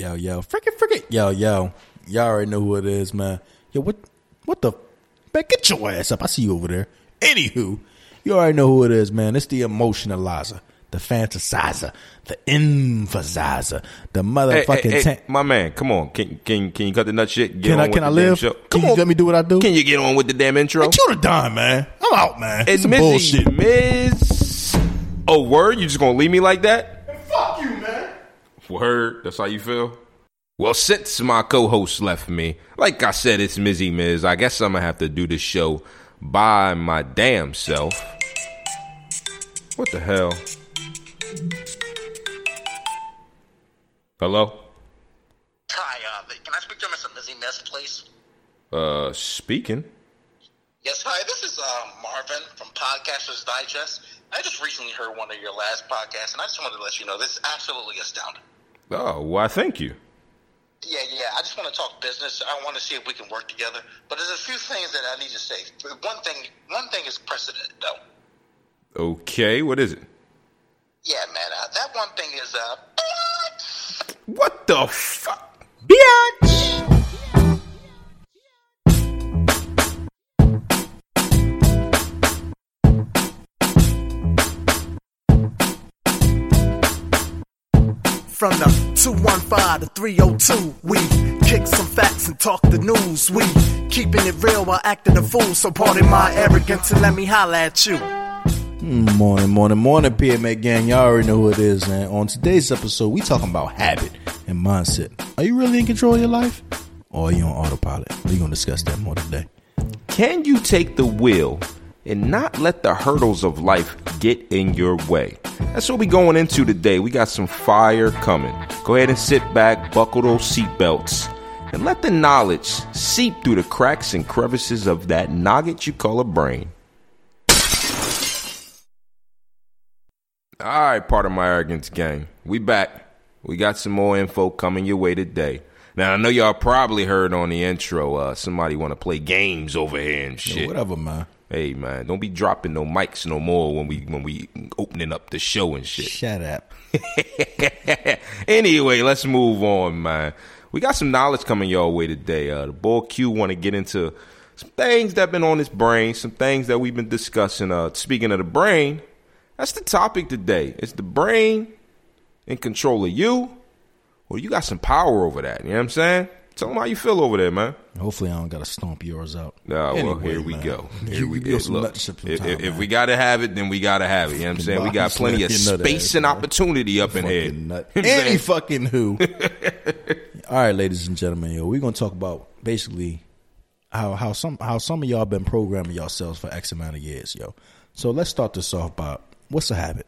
Yo, yo, frickin' frickin' yo, yo. Y'all already know who it is, man. Yo, what what the man, get your ass up. I see you over there. Anywho, you already know who it is, man. It's the emotionalizer, the fantasizer, the emphasizer, the Hey, motherfucking hey, hey, tank. my man, come on. Can can can you cut the nut shit? Get Can on I can I live? show? Can Come you on. let me do what I do? Can you get on with the damn intro? Ain't you the dime, man? I'm out, man. It's Mizzy, bullshit. Miz. Oh, word? You just gonna leave me like that? Word? That's how you feel? Well, since my co-host left me, like I said, it's Mizzy Miz. I guess I'm gonna have to do this show by my damn self. What the hell? Hello? Hi, uh, can I speak to Mr. Mizzy Miz, please? Uh, speaking. Yes, hi, this is uh, Marvin from Podcasters Digest. I just recently heard one of your last podcasts, and I just wanted to let you know this is absolutely astounding. Oh, why? Thank you. Yeah, yeah, I just want to talk business. I want to see if we can work together. But there's a few things that I need to say. One thing, one thing is precedent, though. Okay, what is it? Yeah, man, uh, that one thing is, uh, What the fuck? From the 215 to 302, we kick some facts and talk the news. We keeping it real while acting a fool. So pardon my arrogance and let me holla at you. Hmm, morning, morning, morning, PMA gang. Y'all already know who it is, man. On today's episode, we talking about habit and mindset. Are you really in control of your life? Or are you on autopilot? We're going to discuss that more today. Can you take the wheel and not let the hurdles of life get in your way? That's what we going into today. We got some fire coming. Go ahead and sit back, buckle those seatbelts, and let the knowledge seep through the cracks and crevices of that nugget you call a brain. All right, pardon my arrogance gang. We back. We got some more info coming your way today. Now I know y'all probably heard on the intro, uh, somebody want to play games over here and shit. whatever, man. Hey man, don't be dropping no mics no more when we when we opening up the show and shit. Shut up. anyway, let's move on, man. We got some knowledge coming your way today. Uh, the boy Q want to get into some things that been on his brain, some things that we've been discussing. Uh, speaking of the brain, that's the topic today. Is the brain in control of you, or you got some power over that? You know what I'm saying? Tell them how you feel over there, man. Hopefully, I don't got to stomp yours out. Ah, well, here we man. go. You- Here we go. be on some Look, if, if, if we gotta have it, then we gotta have it. You know what I'm saying? We got plenty of nut, you nut space ass, and man. opportunity up in here. Nut. You know what I'm Any fucking who. All right, ladies and gentlemen, yo, we're gonna talk about basically how how some how some of y'all been programming yourselves for X amount of years, yo. So let's start this off by what's a habit?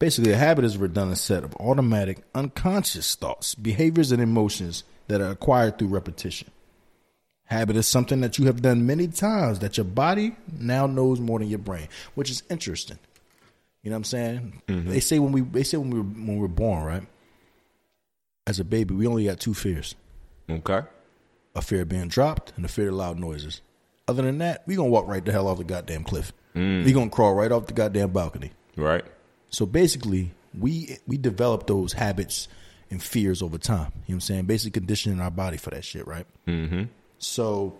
Basically, a habit is a redundant set of automatic, unconscious thoughts, behaviors, and emotions that are acquired through repetition. Habit is something that you have done many times that your body now knows more than your brain, which is interesting. You know what I'm saying? Mm-hmm. They say when we they say when we were, when we we're born, right? As a baby, we only got two fears: Okay. a fear of being dropped and a fear of loud noises. Other than that, we gonna walk right the hell off the goddamn cliff. Mm. We gonna crawl right off the goddamn balcony. Right. So basically, we we develop those habits and fears over time. You know what I'm saying? Basically, conditioning our body for that shit, right? Mm-hmm. So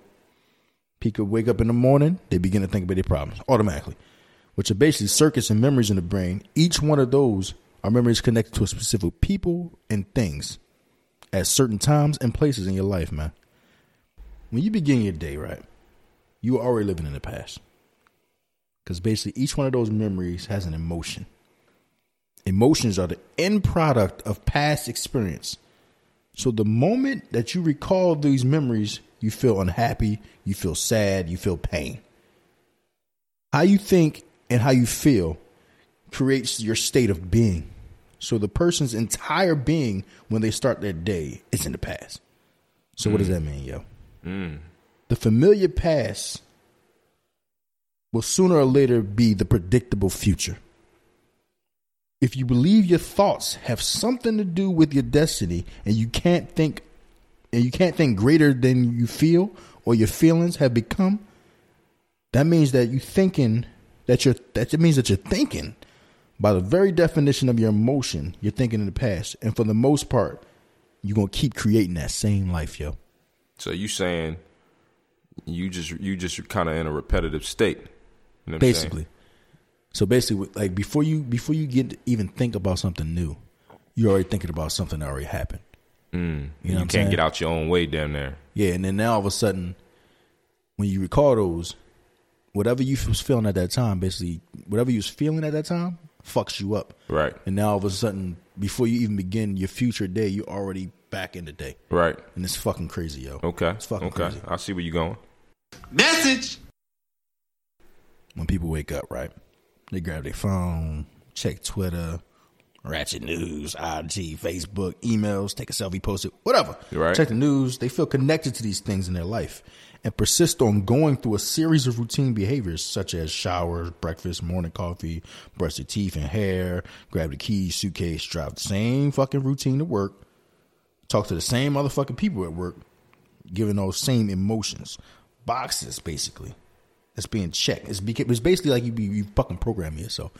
people wake up in the morning, they begin to think about their problems automatically, which are basically circuits and memories in the brain. Each one of those are memories connected to a specific people and things at certain times and places in your life, man. When you begin your day, right, you are already living in the past. Because basically, each one of those memories has an emotion. Emotions are the end product of past experience. So the moment that you recall these memories, you feel unhappy, you feel sad, you feel pain. How you think and how you feel creates your state of being. So the person's entire being when they start their day is in the past. So what does mm. that mean, yo? Mm. The familiar past will sooner or later be the predictable future. If you believe your thoughts have something to do with your destiny and you can't think and you can't think greater than you feel or your feelings have become, that means that you thinking that you're that it means that you're thinking by the very definition of your emotion, you're thinking in the past, and for the most part, you're gonna keep creating that same life, yo. So you saying you just you just kind of in a repetitive state, you know basically. So basically, like before you before you get even think about something new, you're already thinking about something that already happened. Mm, you know, you can't get out your own way down there. Yeah, and then now all of a sudden, when you recall those, whatever you was feeling at that time, basically, whatever you was feeling at that time, fucks you up. Right. And now all of a sudden, before you even begin your future day, you're already back in the day. Right. And it's fucking crazy, yo. Okay. It's fucking okay. crazy. I see where you're going. Message. When people wake up, right, they grab their phone, check Twitter, Ratchet News, IG, Facebook, emails, take a selfie, post it, whatever. Right. Check the news. They feel connected to these things in their life and persist on going through a series of routine behaviors such as showers, breakfast, morning coffee, brush your teeth and hair, grab the keys, suitcase, drive the same fucking routine to work, talk to the same motherfucking people at work, giving those same emotions. Boxes, basically. That's being checked. It's, it's basically like you, you fucking program yourself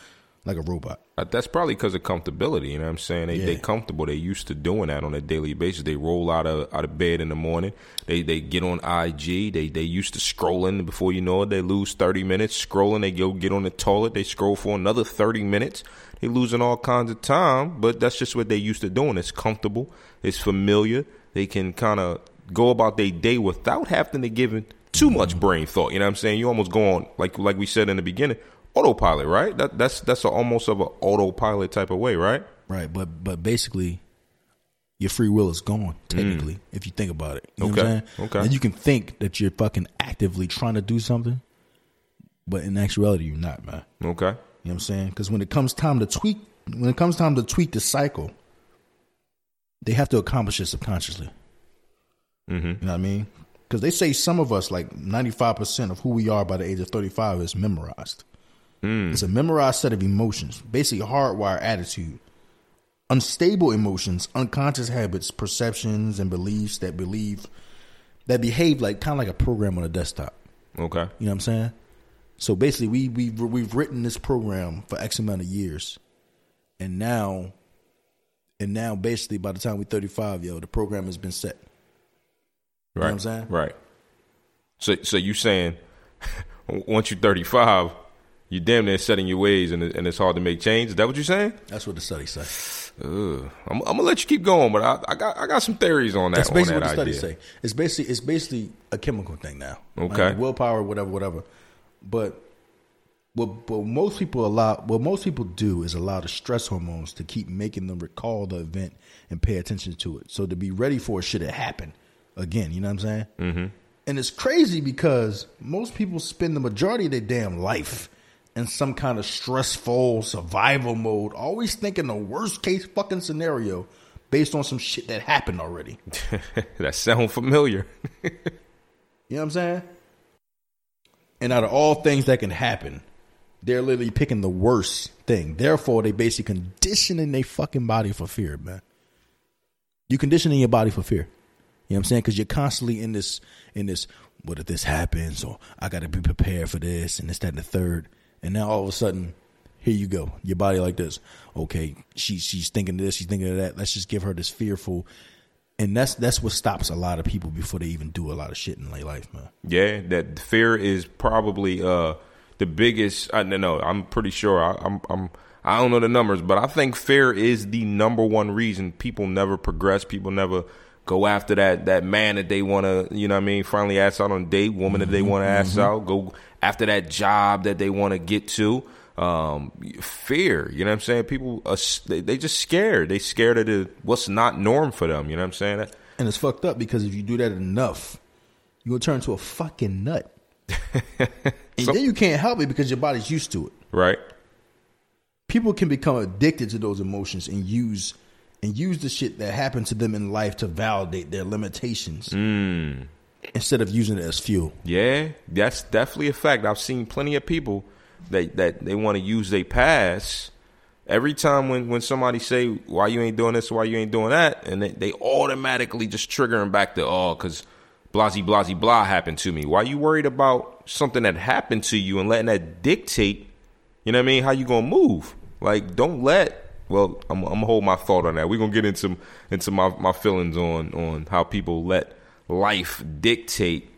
like a robot. Uh, that's probably because of comfortability. You know what I'm saying? They yeah. they comfortable. They used to doing that on a daily basis. They roll out of out of bed in the morning. They they get on IG. They they used to scrolling before you know it. They lose 30 minutes scrolling. They go get on the toilet. They scroll for another 30 minutes. They losing all kinds of time. But that's just what they used to doing. It's comfortable. It's familiar. They can kind of go about their day without having to give too much brain thought. You know what I'm saying? You almost go on like like we said in the beginning autopilot, right? That that's that's a, almost of an autopilot type of way, right? Right, but but basically, your free will is gone technically mm. if you think about it. You okay. Okay. And you can think that you're fucking actively trying to do something, but in actuality, you're not, man. Okay. You know what I'm saying? Because when it comes time to tweak, when it comes time to tweak the cycle, they have to accomplish it subconsciously. Mm-hmm. You know what I mean? Because they say some of us, like 95% of who we are by the age of 35, is memorized. Mm. It's a memorized set of emotions, basically hardwired attitude. Unstable emotions, unconscious habits, perceptions, and beliefs that believe that behave like kind of like a program on a desktop. Okay. You know what I'm saying? So basically, we we we've written this program for X amount of years, and now, and now basically by the time we're 35, yo, the program has been set. You right. I'm saying? Right. So so you saying once you're 35, you're damn near setting your ways and, and it's hard to make change. Is that what you're saying? That's what the study say. I'm, I'm, gonna let you keep going, but I, I, got I got some theories on that. That's basically that what the idea. studies say. It's basically it's basically a chemical thing now. Okay, like willpower, whatever, whatever. But what, what most people allow, what most people do is allow the stress hormones to keep making them recall the event and pay attention to it. So to be ready for it should it happen again. You know what I'm saying? Mm-hmm. And it's crazy because most people spend the majority of their damn life in some kind of stressful survival mode, always thinking the worst case fucking scenario based on some shit that happened already. that sound familiar. you know what I'm saying? And out of all things that can happen, they're literally picking the worst thing. Therefore, they basically conditioning their fucking body for fear, man. You conditioning your body for fear. You know what I'm saying? Because you're constantly in this, in this. What if this happens? Or I got to be prepared for this, and this, that, and the third. And now all of a sudden, here you go. Your body like this. Okay, she she's thinking of this, she's thinking of that. Let's just give her this fearful. And that's that's what stops a lot of people before they even do a lot of shit in their life, man. Yeah, that fear is probably uh the biggest. I don't know. I'm pretty sure. I, I'm I'm I don't know the numbers, but I think fear is the number one reason people never progress. People never go after that that man that they want to, you know what I mean, finally ask out on a date, woman that they want to mm-hmm. ask out, go after that job that they want to get to. Um, fear, you know what I'm saying? People are, they, they just scared. They scared of the, what's not norm for them, you know what I'm saying? And it's fucked up because if you do that enough, you're going to turn into a fucking nut. and so, then you can't help it because your body's used to it. Right. People can become addicted to those emotions and use and use the shit that happened to them in life to validate their limitations mm. instead of using it as fuel. Yeah, that's definitely a fact. I've seen plenty of people that that they want to use their past every time when, when somebody say why you ain't doing this why you ain't doing that and they, they automatically just triggering back to oh because blasey blasey blah happened to me why you worried about something that happened to you and letting that dictate you know what i mean how you gonna move Like, don't let. Well, I'm, I'm gonna hold my thought on that. We're gonna get into into my, my feelings on on how people let life dictate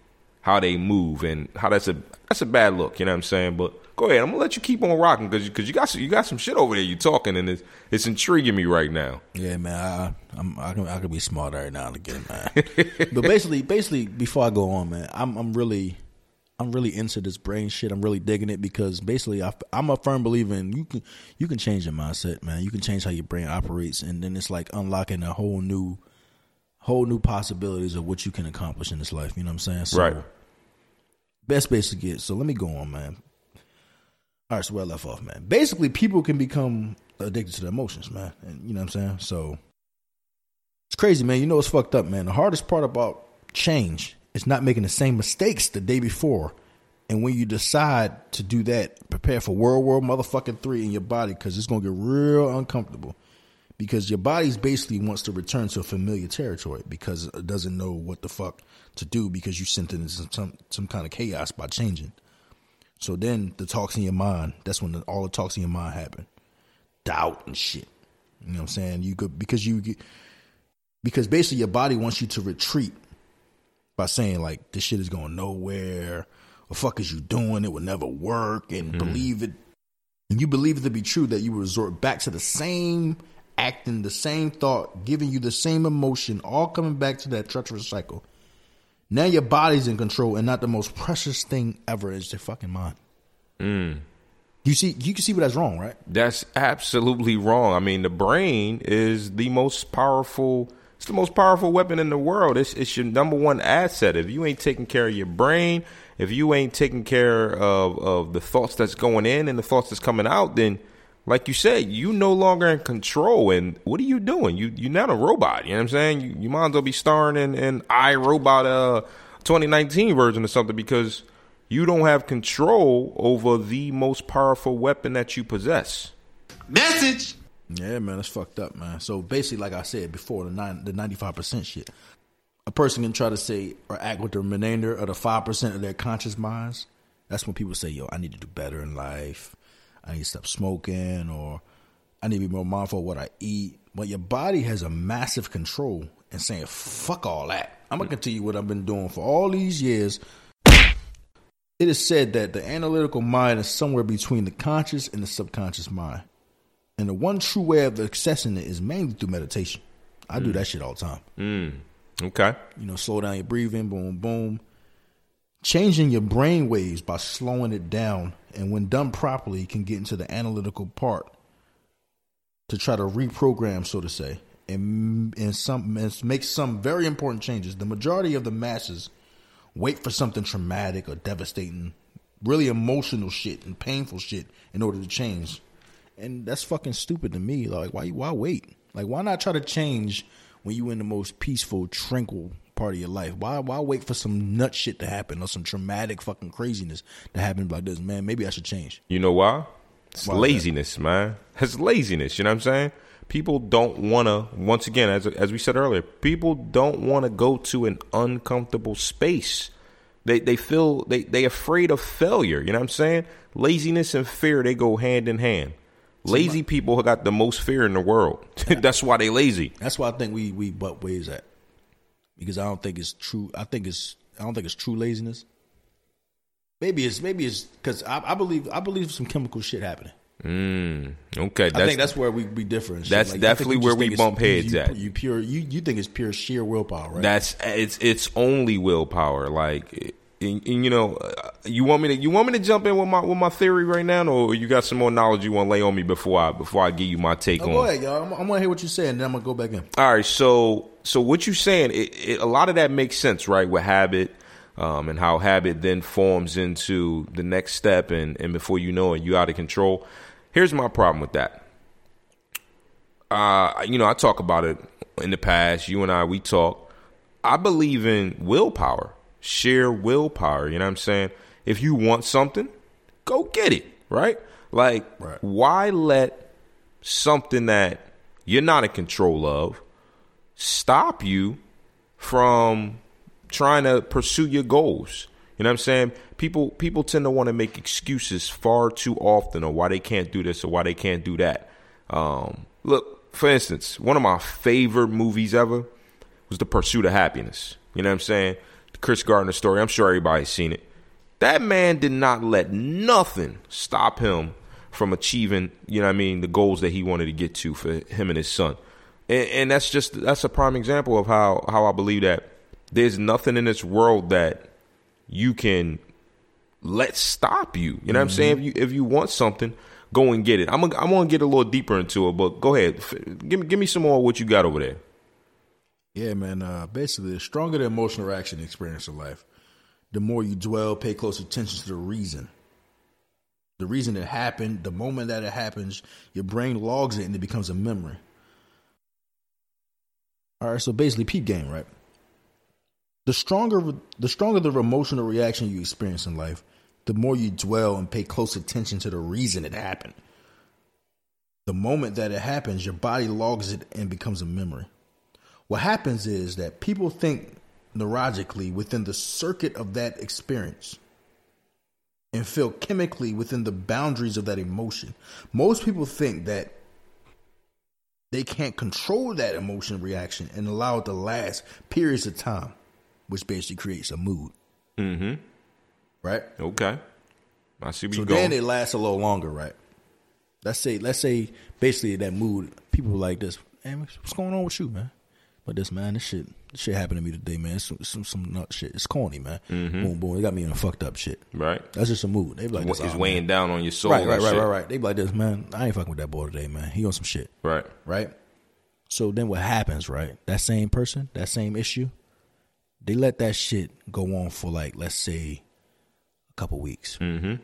how they move and how that's a that's a bad look. You know what I'm saying? But go ahead. I'm gonna let you keep on rocking because because you got some, you got some shit over there. You talking and it's it's intriguing me right now. Yeah, man. I I'm, I can I can be smart right now again, man. but basically, basically, before I go on, man, I'm I'm really I'm really into this brain shit. I'm really digging it because basically I, am a firm believer in you can you can change your mindset, man. You can change how your brain operates, and then it's like unlocking a whole new whole new possibilities of what you can accomplish in this life. You know what I'm saying? So, right. Best base to get. So let me go on, man. All right, so where I left off, man. Basically, people can become addicted to their emotions, man. And you know what I'm saying? So it's crazy, man. You know what's fucked up, man. The hardest part about change is not making the same mistakes the day before. And when you decide to do that, prepare for World War motherfucking three in your body because it's gonna get real uncomfortable. Because your body's basically wants to return to a familiar territory because it doesn't know what the fuck to do because you sent it into some some kind of chaos by changing. So then the talks in your mind, that's when the, all the talks in your mind happen. Doubt and shit. You know what I'm saying? You could because you because basically your body wants you to retreat by saying like this shit is going nowhere. What fuck is you doing? It will never work and mm. believe it. And you believe it to be true that you resort back to the same acting, the same thought, giving you the same emotion, all coming back to that treacherous cycle. Now your body's in control, and not the most precious thing ever is your fucking mind. Mm. You see, you can see where that's wrong, right? That's absolutely wrong. I mean, the brain is the most powerful. It's the most powerful weapon in the world. It's, it's your number one asset. If you ain't taking care of your brain, if you ain't taking care of of the thoughts that's going in and the thoughts that's coming out, then like you said, you no longer in control. And what are you doing? You you're not a robot. You know what I'm saying? You, you might as well be starring in, in I Robot uh 2019 version or something because you don't have control over the most powerful weapon that you possess. Message. Yeah, man, that's fucked up, man. So basically, like I said before, the nine, the ninety five percent shit. A person can try to say or act with the remainder of the five percent of their conscious minds. That's when people say, "Yo, I need to do better in life." I need to stop smoking or I need to be more mindful of what I eat. But your body has a massive control in saying, fuck all that. I'm to continue what I've been doing for all these years. It is said that the analytical mind is somewhere between the conscious and the subconscious mind. And the one true way of accessing it is mainly through meditation. I mm. do that shit all the time. Mm. Okay. You know, slow down your breathing, boom, boom. Changing your brain waves by slowing it down and when done properly, can get into the analytical part to try to reprogram, so to say, and and some and make some very important changes. The majority of the masses wait for something traumatic or devastating, really emotional shit and painful shit in order to change, and that's fucking stupid to me. Like, why why wait? Like, why not try to change when you in the most peaceful, tranquil part of your life. Why why wait for some nut shit to happen or some traumatic fucking craziness to happen like this, man? Maybe I should change. You know why? It's why laziness, man. It's laziness. You know what I'm saying? People don't want to. Once again, as as we said earlier, people don't want to go to an uncomfortable space. They they feel they they afraid of failure. You know what I'm saying? Laziness and fear they go hand in hand. Lazy people got the most fear in the world. That's why they lazy. That's why I think we we butt ways at because I don't think it's true. I think it's I don't think it's true laziness. Maybe it's maybe it's because I, I, believe I believe some chemical shit happening. Mm, okay, I think that's where we be different. That's like, definitely where we bump heads you, at. You pure you you think it's pure sheer willpower, right? That's it's it's only willpower. Like and, and, you know, uh, you want me to you want me to jump in with my with my theory right now, or you got some more knowledge you want to lay on me before I before I give you my take oh, on? Go ahead, y'all. I'm, I'm gonna hear what you're saying, and then I'm gonna go back in. All right, so so what you're saying, it, it, a lot of that makes sense, right? With habit. Um, and how habit then forms into the next step, and, and before you know it, you out of control. Here's my problem with that. Uh, you know, I talk about it in the past. You and I, we talk. I believe in willpower sheer willpower. You know what I'm saying? If you want something, go get it, right? Like, right. why let something that you're not in control of stop you from trying to pursue your goals? You You know what I'm saying? People people tend to want to make excuses far too often on why they can't do this or why they can't do that. Um, look, for instance, one of my favorite movies ever was The Pursuit of Happiness. You know what I'm saying? Chris Gardner story. I'm sure everybody's seen it. That man did not let nothing stop him from achieving, you know what I mean, the goals that he wanted to get to for him and his son. And, and that's just that's a prime example of how how I believe that there's nothing in this world that you can let stop you. You know what I'm mm-hmm. saying? If you if you want something, go and get it. I'm gonna, I'm gonna get a little deeper into it, but go ahead. Give me give me some more of what you got over there. Yeah, man. Uh, basically, the stronger the emotional reaction you experience of life, the more you dwell, pay close attention to the reason. The reason it happened, the moment that it happens, your brain logs it and it becomes a memory. All right, so basically, peep game, right? The stronger, the stronger the emotional reaction you experience in life, the more you dwell and pay close attention to the reason it happened. The moment that it happens, your body logs it and becomes a memory. What happens is that people think neurologically within the circuit of that experience and feel chemically within the boundaries of that emotion. Most people think that they can't control that emotion reaction and allow it to last periods of time, which basically creates a mood. Mm-hmm. Right? Okay. I see where So you then going. it lasts a little longer, right? Let's say, let's say, basically that mood. People like this. Hey, what's going on with you, man? But this man, this shit, this shit happened to me today, man. It's some, some, some nut shit. It's corny, man. Boom, boom. It got me in a fucked up shit. right. That's just a mood. They be like, It's this, oh, weighing man. down on your soul. Right, right, right, right, right. They be like this, man. I ain't fucking with that boy today, man. He on some shit, Right. right? So then what happens, right? That same person, that same issue, they let that shit go on for like, let's say, a couple weeks. Hmm.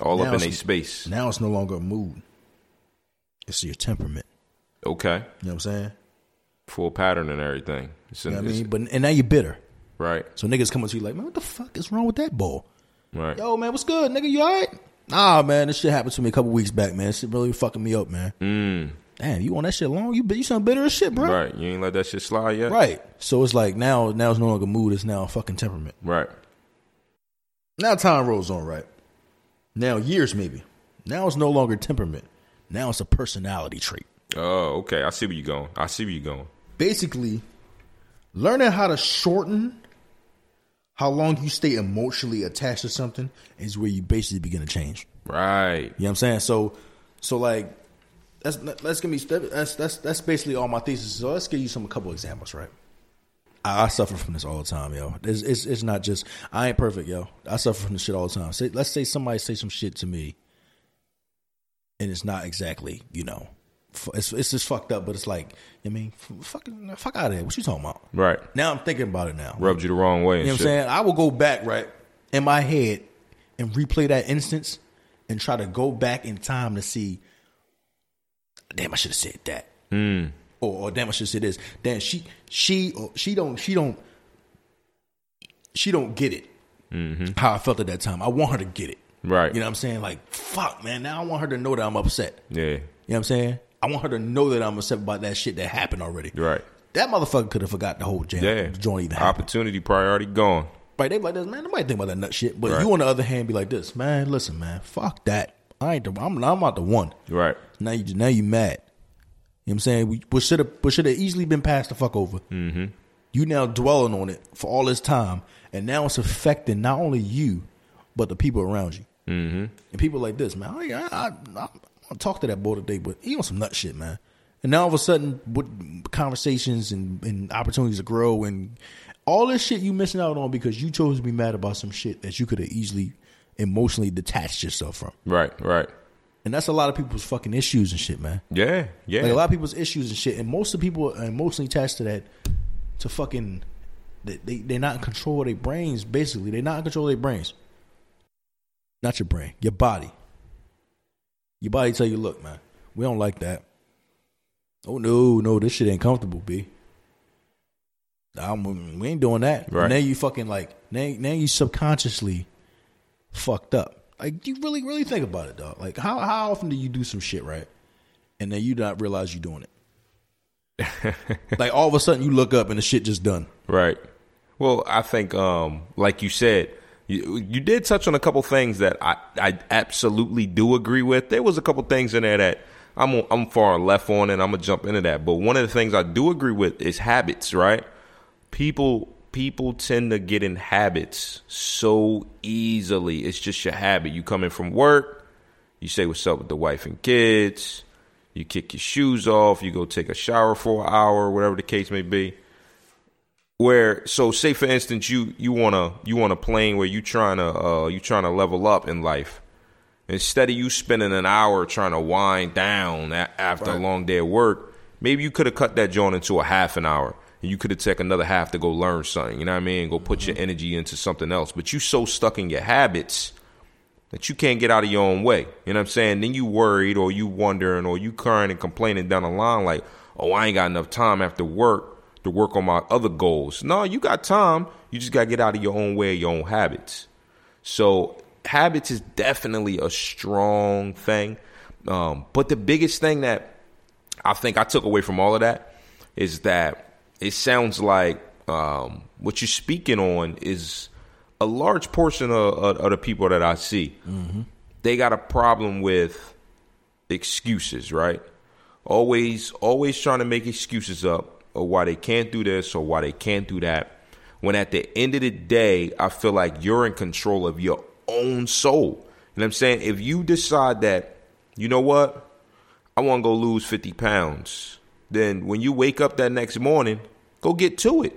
All Now up in a space. Now it's no longer a mood. It's your temperament. Okay. You know what I'm saying? Full pattern and everything. You know what I mean? But and now you're bitter. right. So niggas come up to you like, man, what the fuck is wrong with that ball? Right. Yo, man, what's good, nigga? You alright? Nah, man, this shit happened to me a couple weeks back, man. This shit really fucking me up, man. Mm. Damn, you on that shit long? You bit- you sound bitter as shit, bro. Right. You ain't let that shit slide yet. Right. So it's like now now it's no longer mood, it's now fucking temperament. Right. Now time rolls on, right? Now years maybe. Now it's no longer temperament. Now it's a personality trait. Oh, okay. I see where you're going. I see where you're going. Basically, learning how to shorten how long you stay emotionally attached to something is where you basically begin to change. Right. You know what I'm saying? So, so like, that's let's give me that's that's that's basically all my thesis. So let's give you some a couple examples, right? I, I suffer from this all the time, yo. It's, it's it's not just I ain't perfect, yo. I suffer from this shit all the time. Say, let's say somebody say some shit to me, and it's not exactly, you know, it's it's just fucked up, but it's like, I mean, fucking fuck out of here. What you talking about? Right. Now I'm thinking about it now. Rubbed you the wrong way. You know what I'm saying? I will go back, right, in my head and replay that instance and try to go back in time to see, damn, I should have said that. Hmm. Or, or damn, I should have said this. Damn, she she or she don't she don't she don't get it. How I felt at that time. I want her to get it. Mm-hmm. Right. You know what I'm saying? Like, fuck, man. Now I want her to know that I'm upset. Yeah. You know what I'm saying? I want her to know that I'm upset about that shit that happened already. Right. That motherfucker could have forgot the whole jam. Yeah. Joint even happened. Opportunity priority gone. Right, they be like this, man. Nobody think about that nut shit. But Right. you, on the other hand, be like this, man. Listen, man. Fuck that. I ain't. The, I'm. I'm not the one. Right. Now you. Now you mad. You know what I'm saying? We, we should have. We should have easily been passed the fuck over. Mm-hmm. You now dwelling on it for all this time, and now it's affecting not only you, but the people around you. Mm-hmm. And people like this, man. I, I, I, I, I talk to that boy today, but he on some nut shit, man. And now all of a sudden, with conversations and, and opportunities to grow and all this shit you missing out on because you chose to be mad about some shit that you could have easily emotionally detached yourself from. Right. Right. And that's a lot of people's fucking issues and shit, man. Yeah. Yeah. Like a lot of people's issues and shit, and most of the people are emotionally attached to that. To fucking, they they they're not in control of their brains. Basically, they're not in control of their brains. Not your brain, your body. Your body tell you, look, man, we don't like that. Oh no, no, this shit ain't comfortable, b. I'm, we ain't doing that. Right. And then you fucking like now, now you subconsciously fucked up. Like you really, really think about it, dog. Like how how often do you do some shit right, and then you not realize you're doing it? like all of a sudden you look up and the shit just done. Right. Well, I think, um, like you said, You, you did touch on a couple things that I, I absolutely do agree with. There was a couple things in there that I'm I'm far left on, and I'm gonna jump into that. But one of the things I do agree with is habits. Right? People people tend to get in habits so easily. It's just your habit. You come in from work, you say what's up with the wife and kids, you kick your shoes off, you go take a shower for an hour, whatever the case may be where so say for instance you you want to you want a plane where you trying to uh you trying to level up in life. Instead of you spending an hour trying to wind down after right. a long day of work maybe you could have cut that joint into a half an hour and you could have taken another half to go learn something you know what i mean? Go put mm-hmm. your energy into something else. But you so stuck in your habits that you can't get out of your own way you know what i'm saying? Then you worried or you wondering or you crying and complaining down the line like oh i ain't got enough time after work to work on my other goals. No, you got time. You just got to get out of your own way, your own habits. So habits is definitely a strong thing. Um, but the biggest thing that I think I took away from all of that is that it sounds like um, what you're speaking on is a large portion of, of, of the people that I see. Mm-hmm. They got a problem with excuses, right? Always, always trying to make excuses up or why they can't do this or why they can't do that. When at the end of the day, I feel like you're in control of your own soul. You know what I'm saying? If you decide that, you know what, I want to go lose 50 pounds, then when you wake up that next morning, go get to it.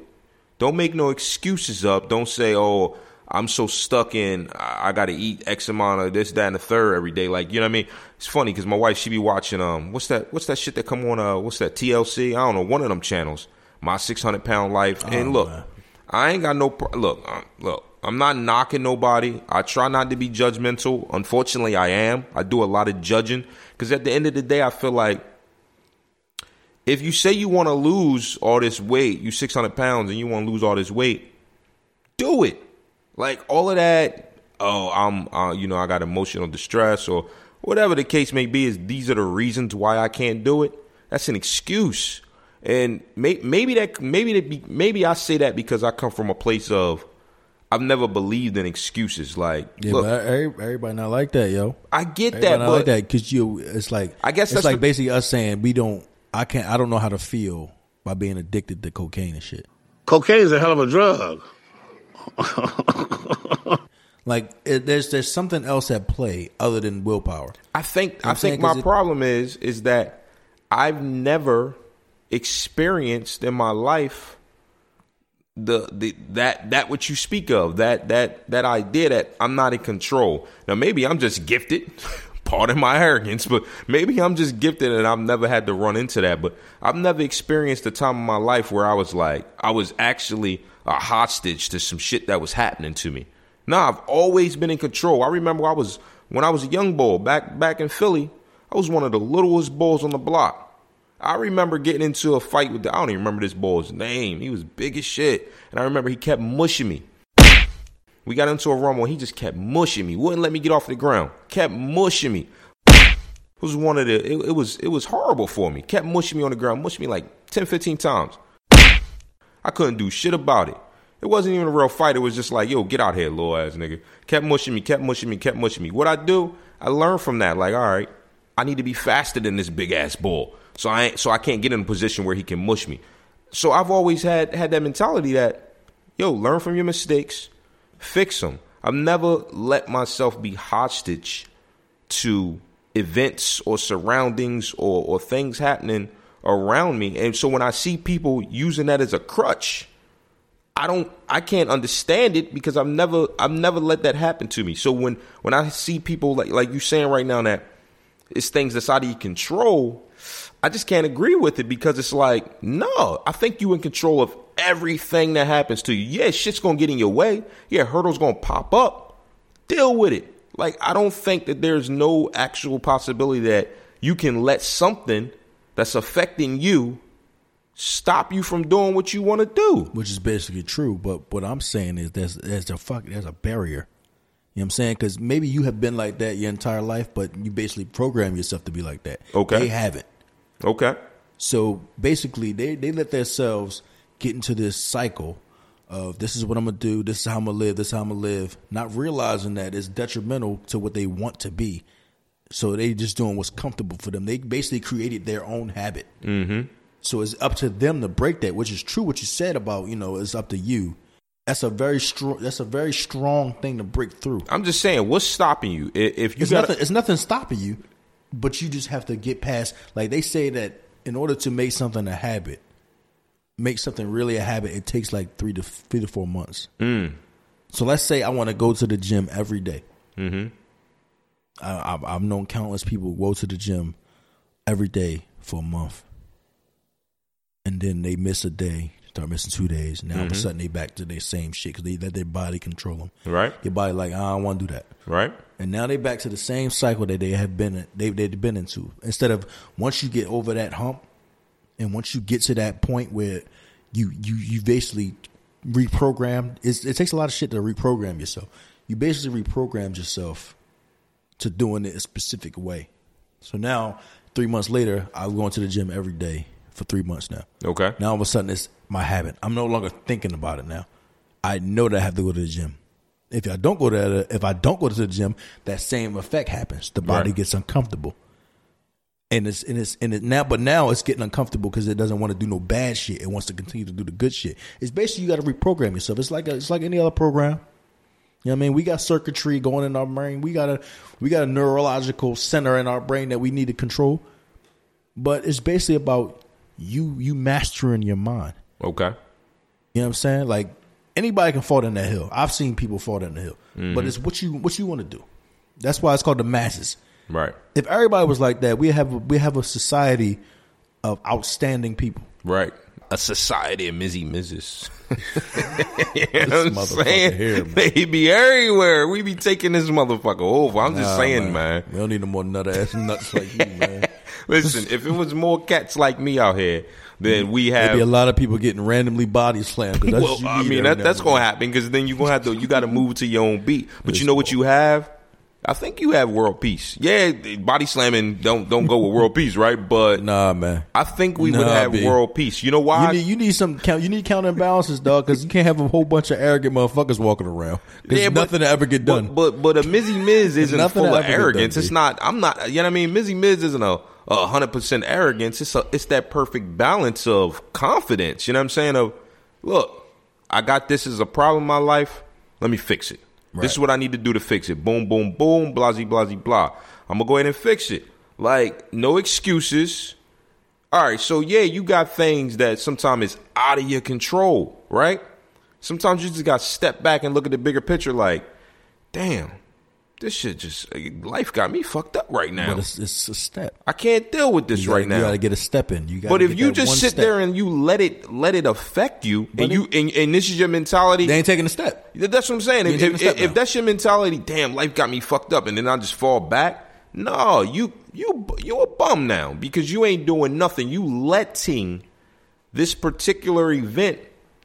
Don't make no excuses up. Don't say, oh, I'm so stuck in I got to eat X amount of this, that, and the third every day. Like you know what I mean? It's funny because my wife she be watching um what's that what's that shit that come on uh what's that TLC? I don't know one of them channels. My 600 pound life. Oh, and look, man. I ain't got no pro- look uh, look. I'm not knocking nobody. I try not to be judgmental. Unfortunately, I am. I do a lot of judging because at the end of the day, I feel like if you say you want to lose all this weight, you 600 pounds, and you want to lose all this weight, do it like all of that, oh, I'm, uh, you know, I got emotional distress or whatever the case may be. Is these are the reasons why I can't do it? That's an excuse, and may, maybe that, maybe that, maybe I say that because I come from a place of I've never believed in excuses. Like, yeah, look, but everybody not like that, yo. I get everybody that, but like that because you, it's like I guess it's like the, basically us saying we don't. I can't. I don't know how to feel by being addicted to cocaine and shit. Cocaine is a hell of a drug. like it, there's there's something else at play other than willpower. I think you know I think my it, problem is is that I've never experienced in my life the, the that that what you speak of that that that idea that I'm not in control. Now maybe I'm just gifted. Pardon my arrogance, but maybe I'm just gifted and I've never had to run into that. But I've never experienced a time in my life where I was like, I was actually a hostage to some shit that was happening to me. Nah, I've always been in control. I remember I was when I was a young bull back back in Philly. I was one of the littlest bulls on the block. I remember getting into a fight with the, I don't even remember this bull's name. He was big as shit, and I remember he kept mushing me. We got into a rumble. He just kept mushing me. Wouldn't let me get off the ground. Kept mushing me. It was one of the. It, it was it was horrible for me. Kept mushing me on the ground. Mushing me like 10, 15 times. I couldn't do shit about it. It wasn't even a real fight. It was just like, yo, get out here, little ass nigga. Kept mushing me, kept mushing me, kept mushing me. What I do, I learned from that. Like, all right, I need to be faster than this big ass bull. So I so I can't get in a position where he can mush me. So I've always had had that mentality that, yo, learn from your mistakes, fix them. I've never let myself be hostage to events or surroundings or, or things happening around me. And so when I see people using that as a crutch, I don't I can't understand it because I've never I've never let that happen to me. So when when I see people like like you saying right now that it's things that's out of your control, I just can't agree with it because it's like, no, I think you in control of everything that happens to you. Yeah, shit's gonna get in your way. Yeah, hurdles gonna pop up. Deal with it. Like I don't think that there's no actual possibility that you can let something that's affecting you stop you from doing what you want to do. Which is basically true. But what I'm saying is there's there's a fuck there's a barrier. You know what I'm saying? Because maybe you have been like that your entire life, but you basically program yourself to be like that. Okay. They haven't. Okay. So basically, they, they let themselves get into this cycle of this is what I'm gonna do, this is how I'm gonna live, this is how I'm gonna live, not realizing that it's detrimental to what they want to be. So they just doing what's comfortable for them. They basically created their own habit. Mm-hmm. So it's up to them to break that, which is true. What you said about you know it's up to you. That's a very strong. That's a very strong thing to break through. I'm just saying, what's stopping you? If you It's got nothing. It's nothing stopping you, but you just have to get past. Like they say that in order to make something a habit, make something really a habit, it takes like three to three to four months. Mm. So let's say I want to go to the gym every day. Mm-hmm. I, I've, I've known countless people go to the gym every day for a month, and then they miss a day, start missing two days. Now all of a mm-hmm. sudden they back to their same shit because they let their body control them. right, Your body like I don't want to do that right, and now they back to the same cycle that they have been they they've been into. Instead of once you get over that hump, and once you get to that point where you you you basically reprogram. It's, it takes a lot of shit to reprogram yourself. You basically reprogrammed yourself to doing it a specific way. So now, three months later, I'm going to the gym every day for three months now. okay, Now all of a sudden it's my habit. I'm no longer thinking about it now. I know that I have to go to the gym. If I don't go to the, if I don't go to the gym, that same effect happens. The body Right. gets uncomfortable. And it's and it's and it now but now it's getting uncomfortable because it doesn't want to do no bad shit. It wants to continue to do the good shit. It's basically you got to reprogram yourself. It's like a, it's like any other program. You know what I mean? We got circuitry going in our brain. We got a we got a neurological center in our brain that we need to control. But it's basically about you you mastering your mind. okay, You know what I'm saying? Like anybody can fall down that hill. I've seen people fall down the hill. Mm-hmm. But it's what you what you want to do. That's why it's called the masses. right, If everybody was like that, we have a, we have a society of outstanding people. right. A society of Mizzy Mrs. you know what I'm saying? here, man. they be everywhere. We be taking this motherfucker over. I'm just saying, man. We don't need no more nut ass nuts like you, man. Listen, if it was more cats like me out here, then we have. There'd be a lot of people getting randomly body slammed. that's well, I mean that, that's gonna happen because then you're gonna have to you got to move to your own beat. But you know what you have? I think you have world peace. Yeah, body slamming don't don't go with world peace, right? But Nah, man. I think we would have B. world peace. You know why? You need you need some count. You need counterbalances, dog, because you can't have a whole bunch of arrogant motherfuckers walking around. There's Yeah, but- nothing to ever get done. But but, but a Mizzy Miz isn't full of arrogance. done, it's not. I'm not. You know what I mean? Mizzy Miz isn't a a hundred percent arrogance. It's a it's that perfect balance of confidence. You know what I'm saying? Of look, I got this as a problem in my life. Let me fix it. This is what I need to do to fix it. Boom, boom, boom. Blasey, blasey, blah. I'm gonna go ahead and fix it. Like no excuses. All right, so yeah, you got things that sometimes is out of your control, right? Sometimes you just got to step back and look at the bigger picture. Like, damn, this shit just eh, life got me fucked up right now. But it's, it's a step. I can't deal with this gotta, right now. you got to get a step in. You got. But if you just sit there and you let it let it affect you, and it- you and, and this is your mentality, they ain't taking a step. that's what I'm saying. You If, if, if that's your mentality, damn, life got me fucked up, and then I just fall back. No, you you you a bum now because you ain't doing nothing. You letting this particular event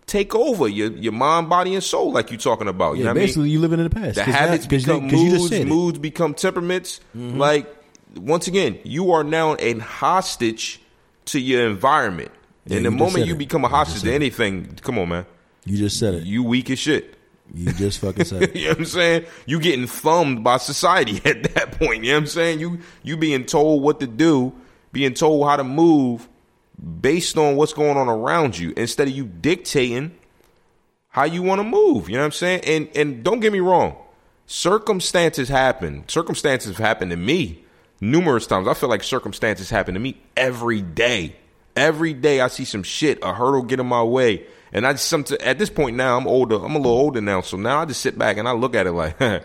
take over your your mind, body, and soul, like you're talking about. You Yeah, know what I mean? basically, you living in the past. The habits become you, 'cause you just moods. it. Mm-hmm. Moods become temperaments. Like once again, you are now a hostage to your environment. Yeah, and the moment you it. become a hostage to it. anything, come on, man, You just said it. you weak as shit. You just fucking said it. You know what I'm saying? You getting thumbed by society at that point. You know what I'm saying? You you being told what to do, being told how to move based on what's going on around you instead of you dictating how you want to move. You know what I'm saying? And and don't get me wrong, circumstances happen. Circumstances have happened to me numerous times. I feel like circumstances happen to me every day. Every day I see some shit, a hurdle get in my way, and I just some at this point now I'm older. I'm a little older now, so now I just sit back and I look at it like,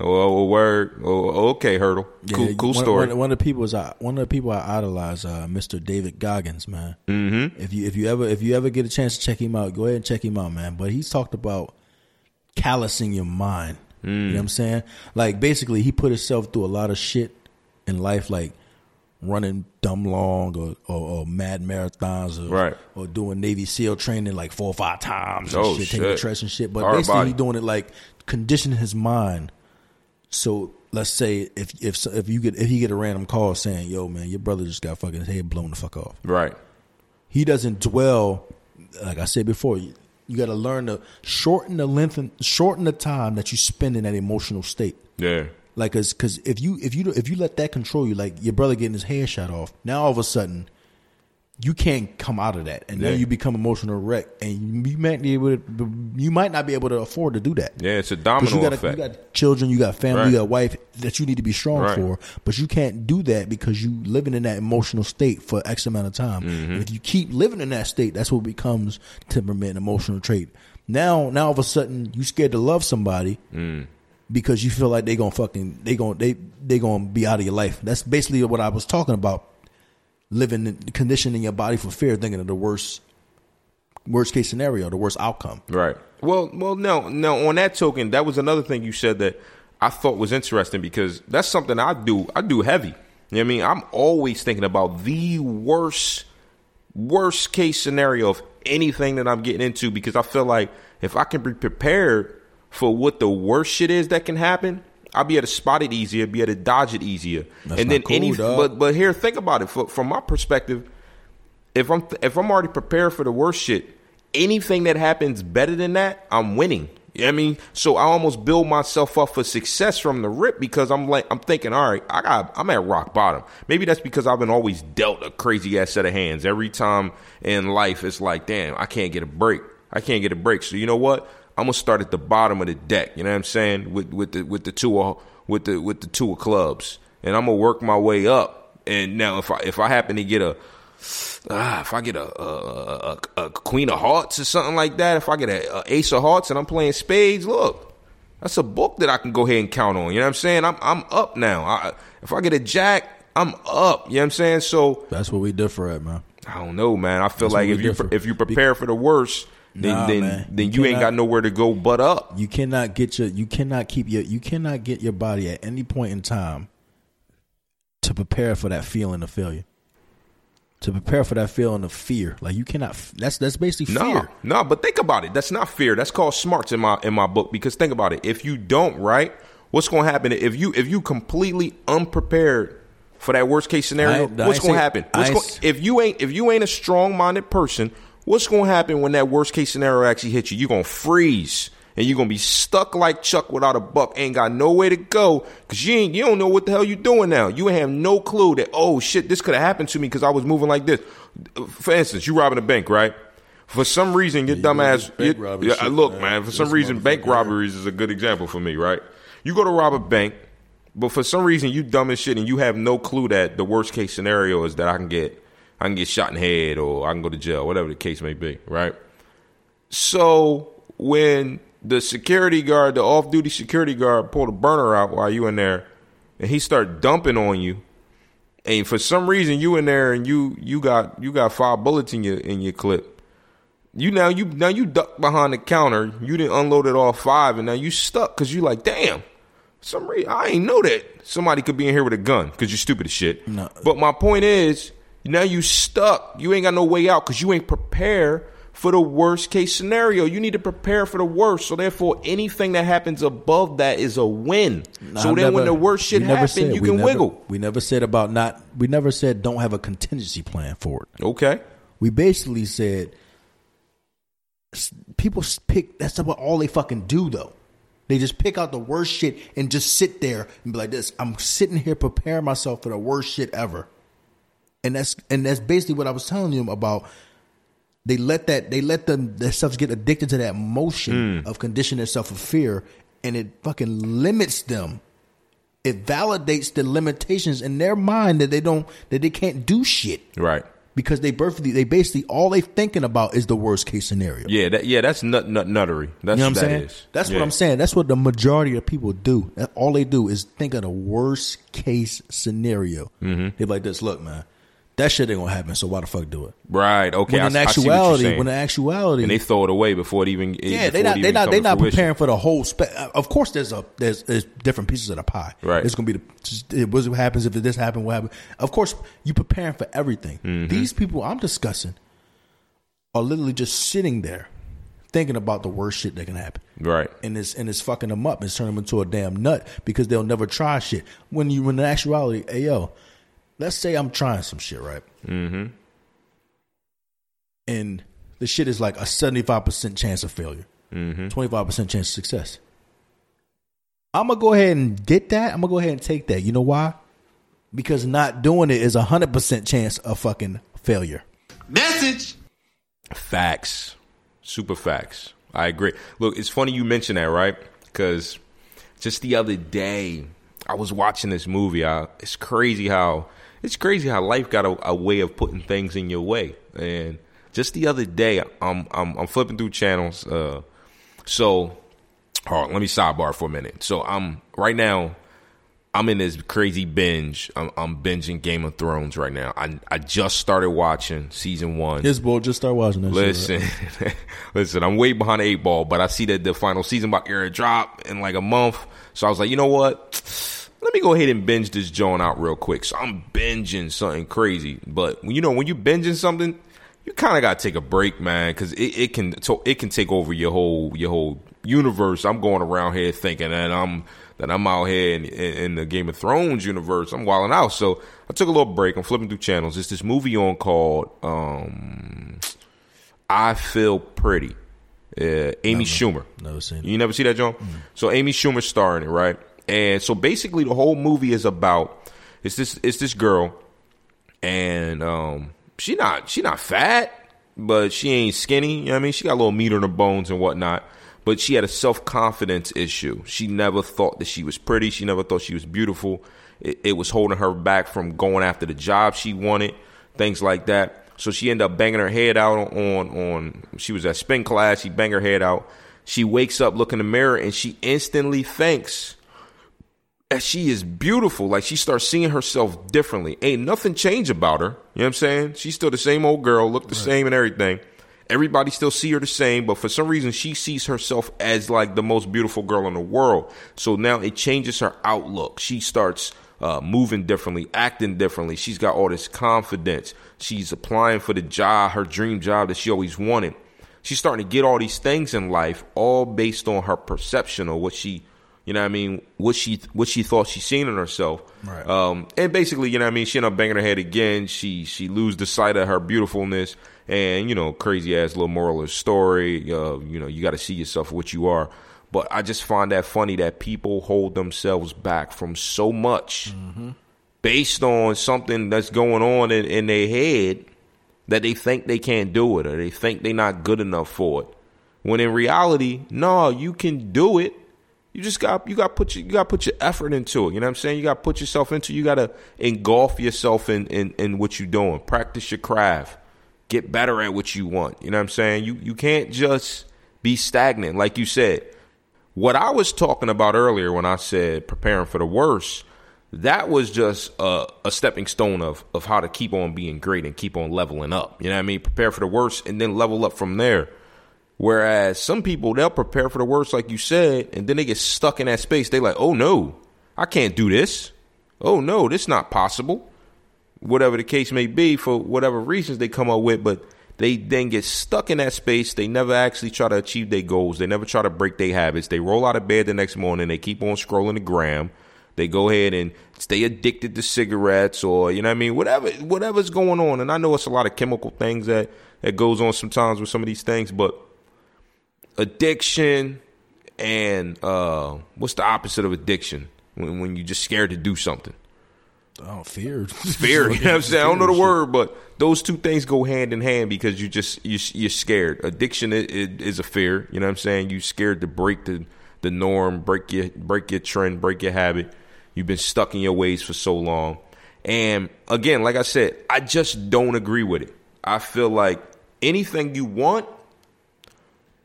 oh, oh word, oh, okay, hurdle, cool, Yeah, cool one, story. One, one of the people is I, one of the people I idolize, uh, Mr. David Goggins, man. Mm-hmm. If you if you ever if you ever get a chance to check him out, go ahead and check him out, man. But he's talked about callousing your mind. You know what I'm saying? Like basically, he put himself through a lot of shit in life, like running dumb long or, or, or mad marathons, or, Right. or doing Navy SEAL training like four or five times, and Oh, shit, taking shit. stress and shit. But Hard basically, body. he's doing it like conditioning his mind so let's say if if if you get if you get a random call saying, "Yo, man, your brother just got fucking his head blown the fuck off," right, he doesn't dwell. Like I said before, you got to learn to shorten the length and shorten the time that you spend in that emotional state. Yeah. Like, cause, cause if you if you if you let that control you, like your brother getting his hair shot off, now all of a sudden you can't come out of that, and Yeah. then you become emotional wreck, and you might be able to, you might not be able to afford to do that. Yeah, it's a domino you got effect. you got children, you got family, Right. you got wife that you need to be strong Right. for, but you can't do that because you living in that emotional state for X amount of time. Mm-hmm. If you keep living in that state, that's what becomes temperament, emotional trait. Now, now all of a sudden, you scared to love somebody Mm. because you feel like they gonna fucking they gonna they they gonna be out of your life. That's basically what I was talking about. Living, in, conditioning your body for fear, thinking of the worst, worst case scenario, the worst outcome. Right. Well, well, no, no. On that token, that was another thing you said that I thought was interesting because that's something I do. I do heavy. You know what I mean? I'm always thinking about the worst, worst case scenario of anything that I'm getting into because I feel like if I can be prepared for what the worst shit is that can happen, I'll be able to spot it easier, be able to dodge it easier, That's and then cool, any. dog. But but here, think about it. For, from my perspective, if I'm if I'm already prepared for the worst shit, anything that happens better than that, I'm winning. You know what I mean? So I almost build myself up for success from the rip because I'm like I'm thinking, all right, I got I'm at rock bottom. Maybe that's because I've been always dealt a crazy ass set of hands. Every time in life it's like, damn, I can't get a break. I can't get a break. So you know what? I'm gonna start at the bottom of the deck. You know what I'm saying? With with the with the two of, with the with the two of clubs, and I'm gonna work my way up. And now if I if I happen to get a ah, if I get a, a, a, a queen of hearts or something like that, if I get a, a ace of hearts and I'm playing spades, look, that's a book that I can go ahead and count on. You know what I'm saying? I'm I'm up now. I, if I get a jack, I'm up. You know what I'm saying? So That's what we differ at, man. I don't know, man. I feel That's like if we you differ. if you prepare for the worst, then Nah, then man. then You you ain't got nowhere to go but up. You cannot get your you cannot keep your you cannot get your body at any point in time to prepare for that feeling of failure. To prepare for that feeling of fear. Like you cannot that's that's basically No, fear. no, but think about it. That's not fear. That's called smarts in my in my book. Because think about it. If you don't, right, what's going to happen if you if you completely unprepared for that worst case scenario? I what's going to happen? What's s- if you ain't if you ain't a strong minded person? What's going to happen when that worst case scenario actually hits you? You're going to freeze. And you're gonna be stuck like Chuck without a buck. Ain't got no way to go because you ain't you don't know what the hell you're doing now. You have no clue that oh shit this could have happened to me because I was moving like this. For instance, you robbing a bank, right? For some reason, your you dumb ass. bank you- robbery yeah, shit, uh, look, man. man. For some reason, bank robberies is a good example for me, right? You go to rob a bank, but for some reason you dumb as shit and you have no clue that the worst case scenario is that I can get I can get shot in the head or I can go to jail, whatever the case may be, right? So when the security guard, the off duty security guard, pulled a burner out while you in there, and he start dumping on you, and for some reason you in there and you you got you got five bullets in your in your clip. You now you now you duck behind the counter. You didn't unload it all five, and now you stuck because you like, damn. Some reason I ain't know that somebody could be in here with a gun because you're stupid as shit. No. But my point is, now you stuck. You ain't got no way out because you ain't prepared for the worst case scenario. You need to prepare for the worst. So therefore, anything that happens above that is a win. so I then, when the worst shit never happens, you can never- wiggle. We never said about not. We never said don't have a contingency plan for it. Okay. We basically said people pick. That's about all they fucking do, though. They just pick out the worst shit and just sit there and be like, "This, I'm sitting here preparing myself for the worst shit ever." And that's and that's basically what I was telling you about. They let that they let them themselves get addicted to that motion of conditioning themselves for fear, and it fucking limits them. It validates the limitations in their mind that they don't that they can't do shit Right. because they birthday they basically all they thinking about is the worst case scenario. Yeah. That, yeah. That's nut nut nuttery. That's You know what I'm that saying? is. That's Yeah. what I'm saying. That's what the majority of people do. All they do is think of the worst case scenario. Mm-hmm. They're like this. Look, man, that shit ain't gonna happen. So why the fuck do it? Right. Okay. When in I, I see what you're actuality, saying. when in actuality, and they throw it away before it even. yeah, they not they not they not fruition. preparing for the whole. Spe- uh, of course, there's a there's, there's different pieces of the pie. Right. It's gonna be the it, what happens if this happened. What happened? Of course, you preparing for everything. Mm-hmm. These people I'm discussing are literally just sitting there thinking about the worst shit that can happen. Right. and it's and it's fucking them up. It's turning them into a damn nut because they'll never try shit. When you when in actuality, hey yo, let's say I'm trying some shit, right? Mm-hmm. And the shit is like a seventy five percent chance of failure, Mm-hmm. twenty five percent chance of success. I'm gonna go ahead and get that. I'm gonna go ahead and take that. You know why? Because not doing it is a hundred percent chance of fucking failure. Message. Facts. Super facts. I agree. Look, it's funny you mention that, right? Because just the other day, I was watching this movie. I, it's crazy how it's crazy how life got a, a way of putting things in your way. And just the other day, I'm I'm, I'm flipping through channels. Uh, so, all right, let me sidebar for a minute. So I'm right now. I'm in this crazy binge. I'm, I'm binging Game of Thrones right now. I I just started watching season one. His boy just start watching that. Listen, shit, listen, I'm way behind the eight ball, but I see that the final season about to drop in like a month. So I was like, you know what? Let me go ahead and binge this joint out real quick. So I'm binging something crazy. But when you know when you binging something, you kind of got to take a break, man, because it, it can it can take over your whole your whole universe. I'm going around here thinking that I'm that I'm out here in, in, in the Game of Thrones universe. I'm wilding out. So I took a little break. I'm flipping through channels. It's this movie on called um, I Feel Pretty. Uh, Amy Schumer. Never seen it. You never see that, John? So Amy Schumer starring it, right? And so basically, the whole movie is about it's this it's this girl, and um, she not she not fat, but she ain't skinny. You know what I mean, she got a little meat on her bones and whatnot. But she had a self confidence issue. She never thought that she was pretty. She never thought she was beautiful. It, it was holding her back from going after the job she wanted, things like that. So she ended up banging her head out on on. She was at spin class. She banged her head out. She wakes up, look in the mirror, and she instantly thinks that she is beautiful. Like she starts seeing herself differently. Ain't nothing changed about her. You know what I'm saying? She's still the same old girl, look the same and everything. Everybody still see her the same, but for some reason she sees herself as like the most beautiful girl in the world. So now it changes her outlook. She starts uh, moving differently, acting differently. She's got all this confidence. She's applying for the job, her dream job that she always wanted. She's starting to get all these things in life, all based on her perception of what she, you know what I mean, what she what she thought she seen in herself. Right. Um, and basically, you know what I mean, she ended up banging her head again. She she lose the sight of her beautifulness, and you know, crazy ass little moral of story. Uh, you know, you got to see yourself what you are. But I just find that funny that people hold themselves back from so much based on something that's going on in, in their head that they think they can't do it or they think they're not good enough for it. When in reality, no, you can do it. You just got you got put your, you got put your effort into it. You know what I'm saying? You got to put yourself into. You got to engulf yourself in, in in what you're doing. Practice your craft. Get better at what you want. You know what I'm saying? You you can't just be stagnant like you said. What I was talking about earlier when I said preparing for the worst, that was just a, a stepping stone of of how to keep on being great and keep on leveling up. You know what I mean? Prepare for the worst and then level up from there. Whereas some people they'll prepare for the worst, like you said, and then they get stuck in that space. They like, oh no, I can't do this. Oh no, this not possible. Whatever the case may be, for whatever reasons they come up with, but they then get stuck in that space. They never actually try to achieve their goals. They never try to break their habits. They roll out of bed the next morning. They keep on scrolling the gram. They go ahead and stay addicted to cigarettes or you know what I mean, whatever whatever's going on. And I know it's a lot of chemical things that that goes on sometimes with some of these things, but addiction and uh, what's the opposite of addiction when when you're just scared to do something? Oh, fear. Fear, you know what I'm saying? I don't know the word, but those two things go hand in hand because you just you you're scared. Addiction is, is a fear, you know what I'm saying? You're scared to break the the norm, break your break your trend, break your habit. You've been stuck in your ways for so long. And again, like I said, I just don't agree with it. I feel like anything you want,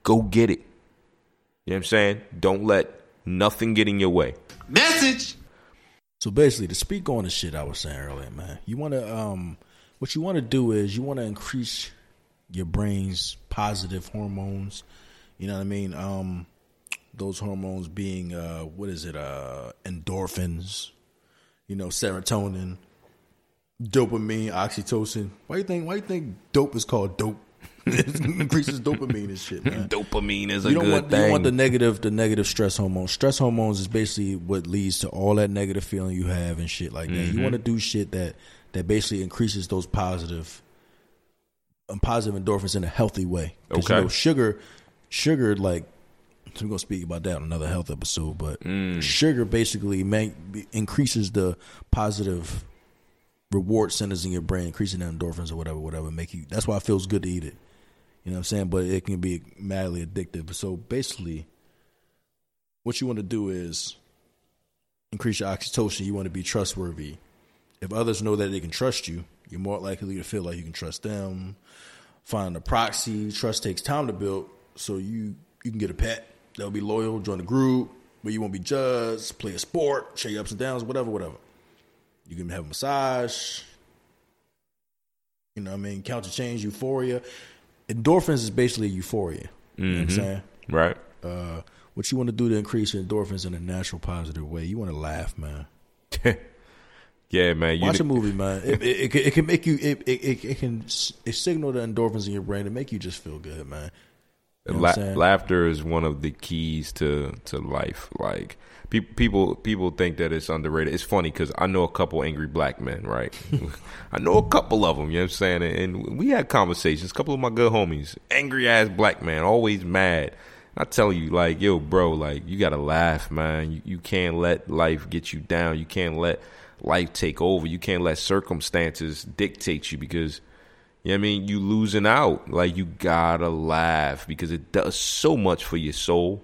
go get it. You know what I'm saying? Don't let nothing get in your way. Message. So basically, to speak on the shit I was saying earlier, man, you want to um, what you want to do is you want to increase your brain's positive hormones. You know what I mean? Um, those hormones being uh, what is it? Uh, endorphins. You know, serotonin, dopamine, oxytocin. Why you think? Why you think dope is called dope? It increases dopamine and shit, man. Dopamine is a you don't good want, thing. You want the negative, the negative stress hormones. Stress hormones is basically what leads to all that negative feeling you have and shit like that. Mm-hmm. You want to do shit that that basically increases those positive um, positive endorphins in a healthy way. Okay. You know, sugar, sugar, like we're gonna speak about that in another health episode, but Mm. sugar basically make, increases the positive reward centers in your brain, increasing the endorphins or whatever, whatever. Make you. That's why it feels good to eat it. You know what I'm saying? But it can be madly addictive. So basically, what you want to do is increase your oxytocin. You want to be trustworthy. If others know that they can trust you, you're more likely to feel like you can trust them. Find a proxy. Trust takes time to build, so you you can get a pet that'll be loyal, join a group, but you won't be judged. Play a sport, share your ups and downs, whatever, whatever. You can have a massage. You know what I mean? Counter change, euphoria. Endorphins is basically euphoria. You know what I'm saying? Right. Uh, what you want to do to increase your endorphins in a natural, positive way? You want to laugh, man. yeah, man. You Watch a movie, man. It, it, it, can, it can make you. It, it, it, it can it signal the endorphins in your brain to make you just feel good, man. You know La- what I'm saying? laughter is one of the keys to to life. Like pe- people people think that it's underrated. It's funny because I know a couple angry black men, right? I know a couple of them. You know what I'm saying? And, and we had conversations. A couple of my good homies, angry ass black man, always mad. I tell you, like, yo, bro, like, you gotta laugh, man. You, you can't let life get you down. You can't let life take over. You can't let circumstances dictate you because you know what I mean? You losing out. Like you gotta laugh because it does so much for your soul.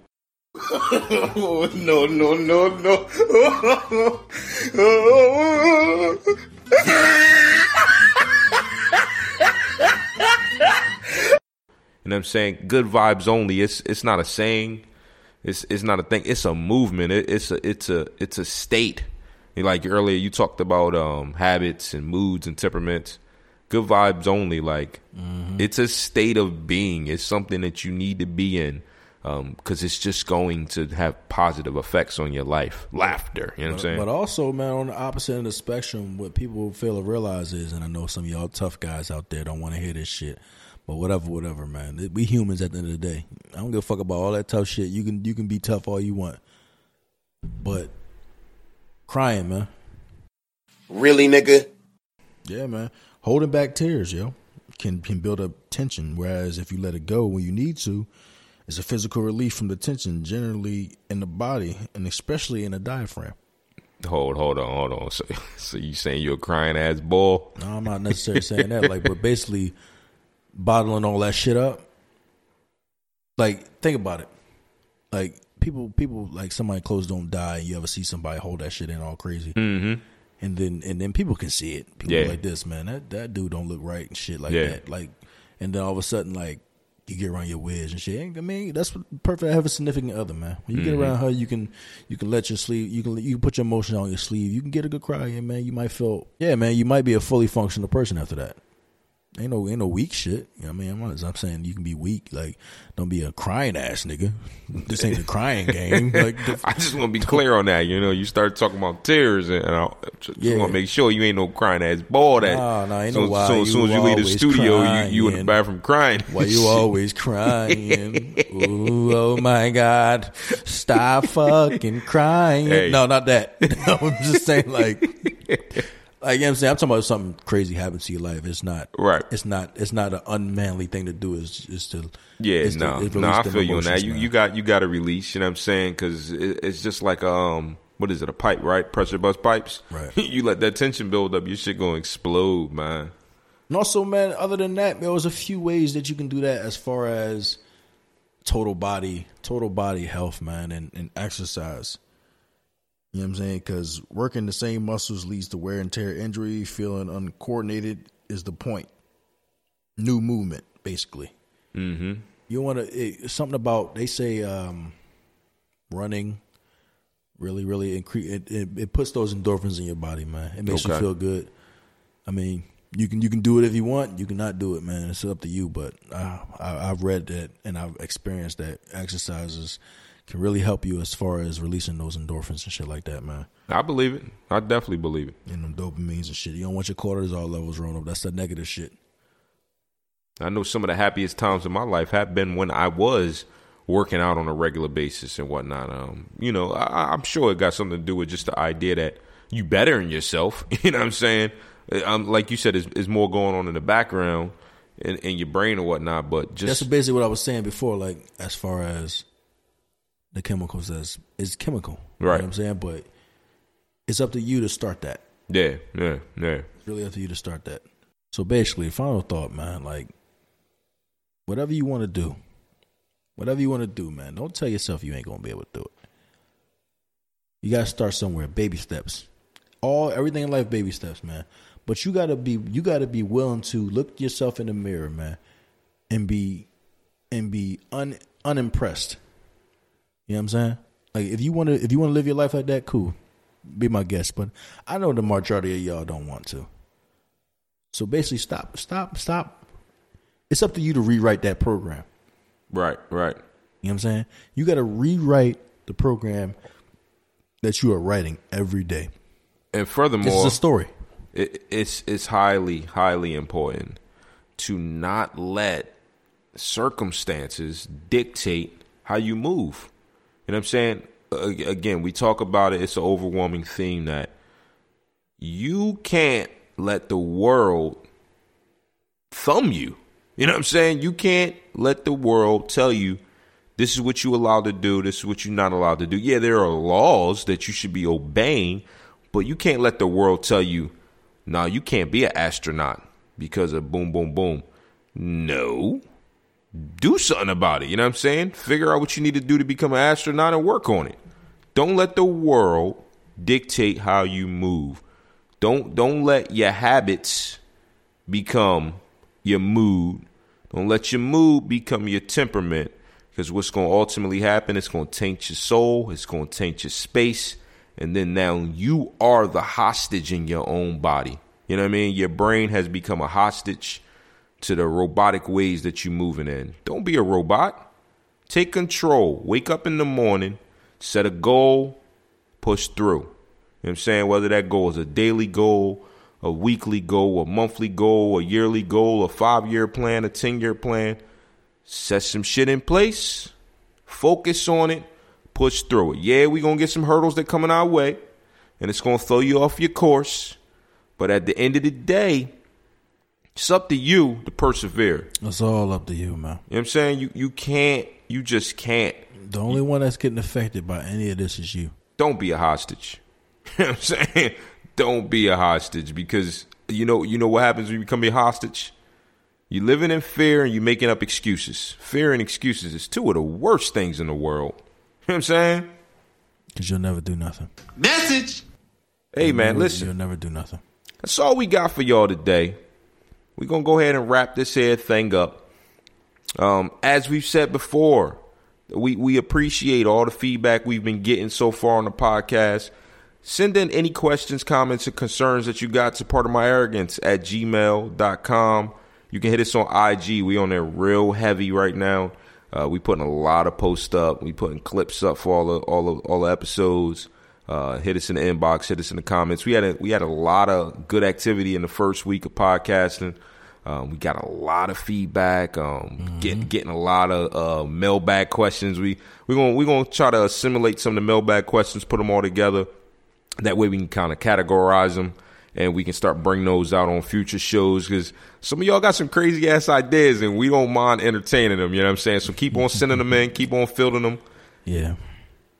Oh, no, no, no, no. You know what I'm saying? Good vibes only. It's it's not a saying. It's it's not a thing. It's a movement. It, it's a it's a it's a state. Like earlier, you talked about um, habits and moods and temperaments. Good vibes only. Like mm-hmm. it's a state of being. It's something that you need to be in um, because it's just going to have positive effects on your life. Laughter. You know what I'm saying? But also, man, on the opposite end of the spectrum, what people fail to realize is, and I know some of y'all tough guys out there don't want to hear this shit, but whatever, whatever, man. We humans at the end of the day. I don't give a fuck about all that tough shit. You can you can be tough all you want, but crying, man. Really, nigga? Yeah, man. Holding back tears, yo, can can build up tension. Whereas if you let it go when you need to, it's a physical relief from the tension, generally in the body and especially in the diaphragm. hold hold on hold on. So so you saying you're a crying ass bull? No, I'm not necessarily saying that. Like, but basically, bottling all that shit up. Like, think about it. Like, people, people, like somebody close don't die. And you ever see somebody hold that shit in all crazy? Mm-hmm. And then, and then people can see it. People Yeah. like this, man. That that dude don't look right and shit like Yeah. that. Like, and then all of a sudden, like. You get around your wedge and shit. I mean, that's perfect. I Have a significant other, man. When you get Mm-hmm. around her, you can you can let your sleeve. You can you can put your emotion on your sleeve. You can get a good cry in, man. You might feel, yeah, man. You might be a fully functional person after that. Ain't no ain't no weak shit. You know I mean, I'm, I'm saying you can be weak. Like, don't be a crying ass nigga. This ain't a crying game. Like, I just want to be clear on that. You know, you start talking about tears, and I just Yeah. want to make sure you ain't no crying ass ball. That Nah, nah, ain't soon, no why soon, soon as you leave the studio, you, you in the crying. bathroom crying. why you always crying? Ooh, oh my god! Stop fucking crying. Hey. No, not that. I'm just saying, like, like you know what I'm saying. I'm talking about something crazy happens to your life. It's not Right. It's not. It's not an unmanly thing to do. Is is to Yeah, is to- no, is no, I feel you on that. You you got you got to release. You know what I'm saying? Because it, it's just like um, what is it? A pipe, right? Pressure bust pipes. Right. you let that tension build up, your shit gonna explode, man. And also, man, other than that, there was a few ways that you can do that as far as total body, total body health, man, and, and exercise. You know what I'm saying? Because working the same muscles leads to wear and tear injury. Feeling uncoordinated is the point. New movement, basically. Mm-hmm. You want to something about they say um, running really, really increase. It, it, it puts those endorphins in your body, man. It makes you feel good. I mean, you can you can do it if you want. You cannot do it, man. It's up to you. But uh, I, I've read that and I've experienced that exercises can really help you as far as releasing those endorphins and shit like that, man. I believe it. I definitely believe it. And them dopamines and shit. You don't want your cortisol levels rolling up. That's the negative shit. I know some of the happiest times in my life have been when I was working out on a regular basis and whatnot. Um, you know, I, I'm sure it got something to do with just the idea that you bettering yourself. You know what I'm saying? Um, like you said, is is more going on in the background. in, in your brain or whatnot. But just That's basically what I was saying before, like as far as the chemicals as it's chemical. You know Right. what I'm saying? But it's up to you to start that. yeah, yeah, yeah. It's really up to you to start that. So basically, final thought, man, like whatever you want to do, whatever you want to do, man, don't tell yourself you ain't gonna be able to do it. You gotta start somewhere, baby steps. All everything in life, baby steps, man. But you gotta be you gotta be willing to look yourself in the mirror, man, and be and be un unimpressed. You know what I'm saying? Like if you wanna if you wanna live your life like that, cool. Be my guest. But I know the majority of y'all don't want to. So basically stop stop stop. It's up to you to rewrite that program. Right, right. You know what I'm saying? You gotta rewrite the program that you are writing every day. And furthermore This is a story. it, it's it's highly highly important to not let circumstances dictate how you move. You know what I'm saying? Again, we talk about it. It's an overwhelming theme that you can't let the world thumb you. You know what I'm saying? You can't let the world tell you this is what you're allowed to do, this is what you're not allowed to do. Yeah, there are laws that you should be obeying, but you can't let the world tell you, no, you can't be an astronaut because of boom, boom, boom. No. Do something about it. You know what I'm saying? Figure out what you need to do to become an astronaut and work on it. Don't let the world dictate how you move. Don't don't let your habits become your mood. Don't let your mood become your temperament. Because what's going to ultimately happen, it's going to taint your soul, it's going to taint your space. And then now you are the hostage in your own body. You know what I mean? Your brain has become a hostage to the robotic ways that you're moving in. Don't be a robot. Take control. Wake up in the morning, set a goal, push through. You know I'm saying? Whether that goal is a daily goal, a weekly goal, a monthly goal, a yearly goal, a five year plan, a 10 year plan, set some shit in place, focus on it, push through it. Yeah, we're going to get some hurdles that coming our way, and it's going to throw you off your course. But at the end of the day, it's up to you to persevere. It's all up to you, man. You know what I'm saying? You you can't, you just can't. The only one that's getting affected by any of this is you. Don't be a hostage. You know what I'm saying? Don't be a hostage because you know you know what happens when you become a hostage? You're living in fear and you're making up excuses. Fear and excuses is two of the worst things in the world. You know what I'm saying? Because you'll never do nothing. Message. Hey man, You'll- listen. You'll never do nothing. That's all we got for y'all today. We're gonna go ahead and wrap this here thing up. Um, as we've said before, we we appreciate all the feedback we've been getting so far on the podcast. Send in any questions, comments, or concerns that you got to pardon my arrogance at gmail.com. You can hit us on IG. We on there real heavy right now. Uh, we putting a lot of posts up. We putting clips up for all the all the all the episodes. Uh, hit us in the inbox. Hit us in the comments. We had a we had a lot of good activity in the first week of podcasting. Um, we got a lot of feedback. Um, getting getting a lot of uh, mailbag questions. We we gonna we gonna try to assimilate some of the mailbag questions, put them all together. That way we can kind of categorize them and we can start bringing those out on future shows because some of y'all got some crazy ass ideas and we don't mind entertaining them. You know what I'm saying? So keep on sending them in, keep on fielding them. Yeah.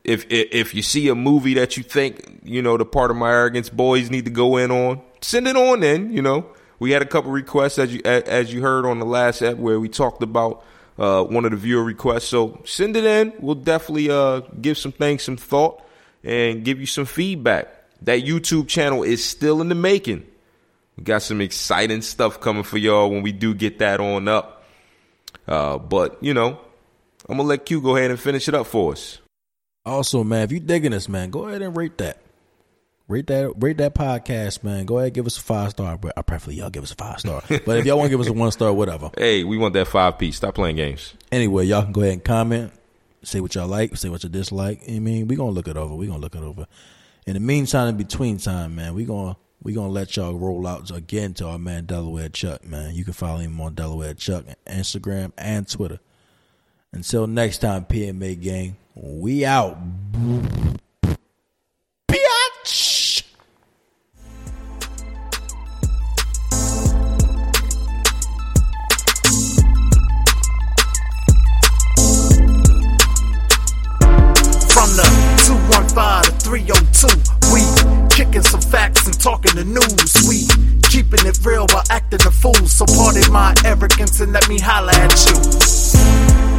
If, if you see a movie that you think you know the pardon my arrogance boys need to go in on, send it on. Then you know we had a couple requests as you as you heard on the last ep where we talked about uh, one of the viewer requests. So send it in. We'll definitely uh, give some things some thought and give you some feedback. That YouTube channel is still in the making. We got some exciting stuff coming for y'all when we do get that on up. Uh, but you know, I'm gonna let Q go ahead and finish it up for us. Also, man, if you digging this, man, go ahead and rate that. Rate that rate that podcast, man. Go ahead and give us a five star. But I preferably y'all give us a five star. but if y'all want to give us a one star, whatever. Hey, we want that five piece. Stop playing games. Anyway, y'all can go ahead and comment, say what y'all like, say what you dislike. I mean, we gonna look it over. We gonna look it over. In the meantime, in between time, man, we gonna we gonna let y'all roll out again to our man Delaware Chuck, man. You can follow him on Delaware Chuck, Instagram and Twitter. Until next time, PMA gang, we out. bitch. From the 215 to 302, we kicking some facts and talking the news. We keeping it real while acting the fool. So pardon my arrogance and let me holler at you.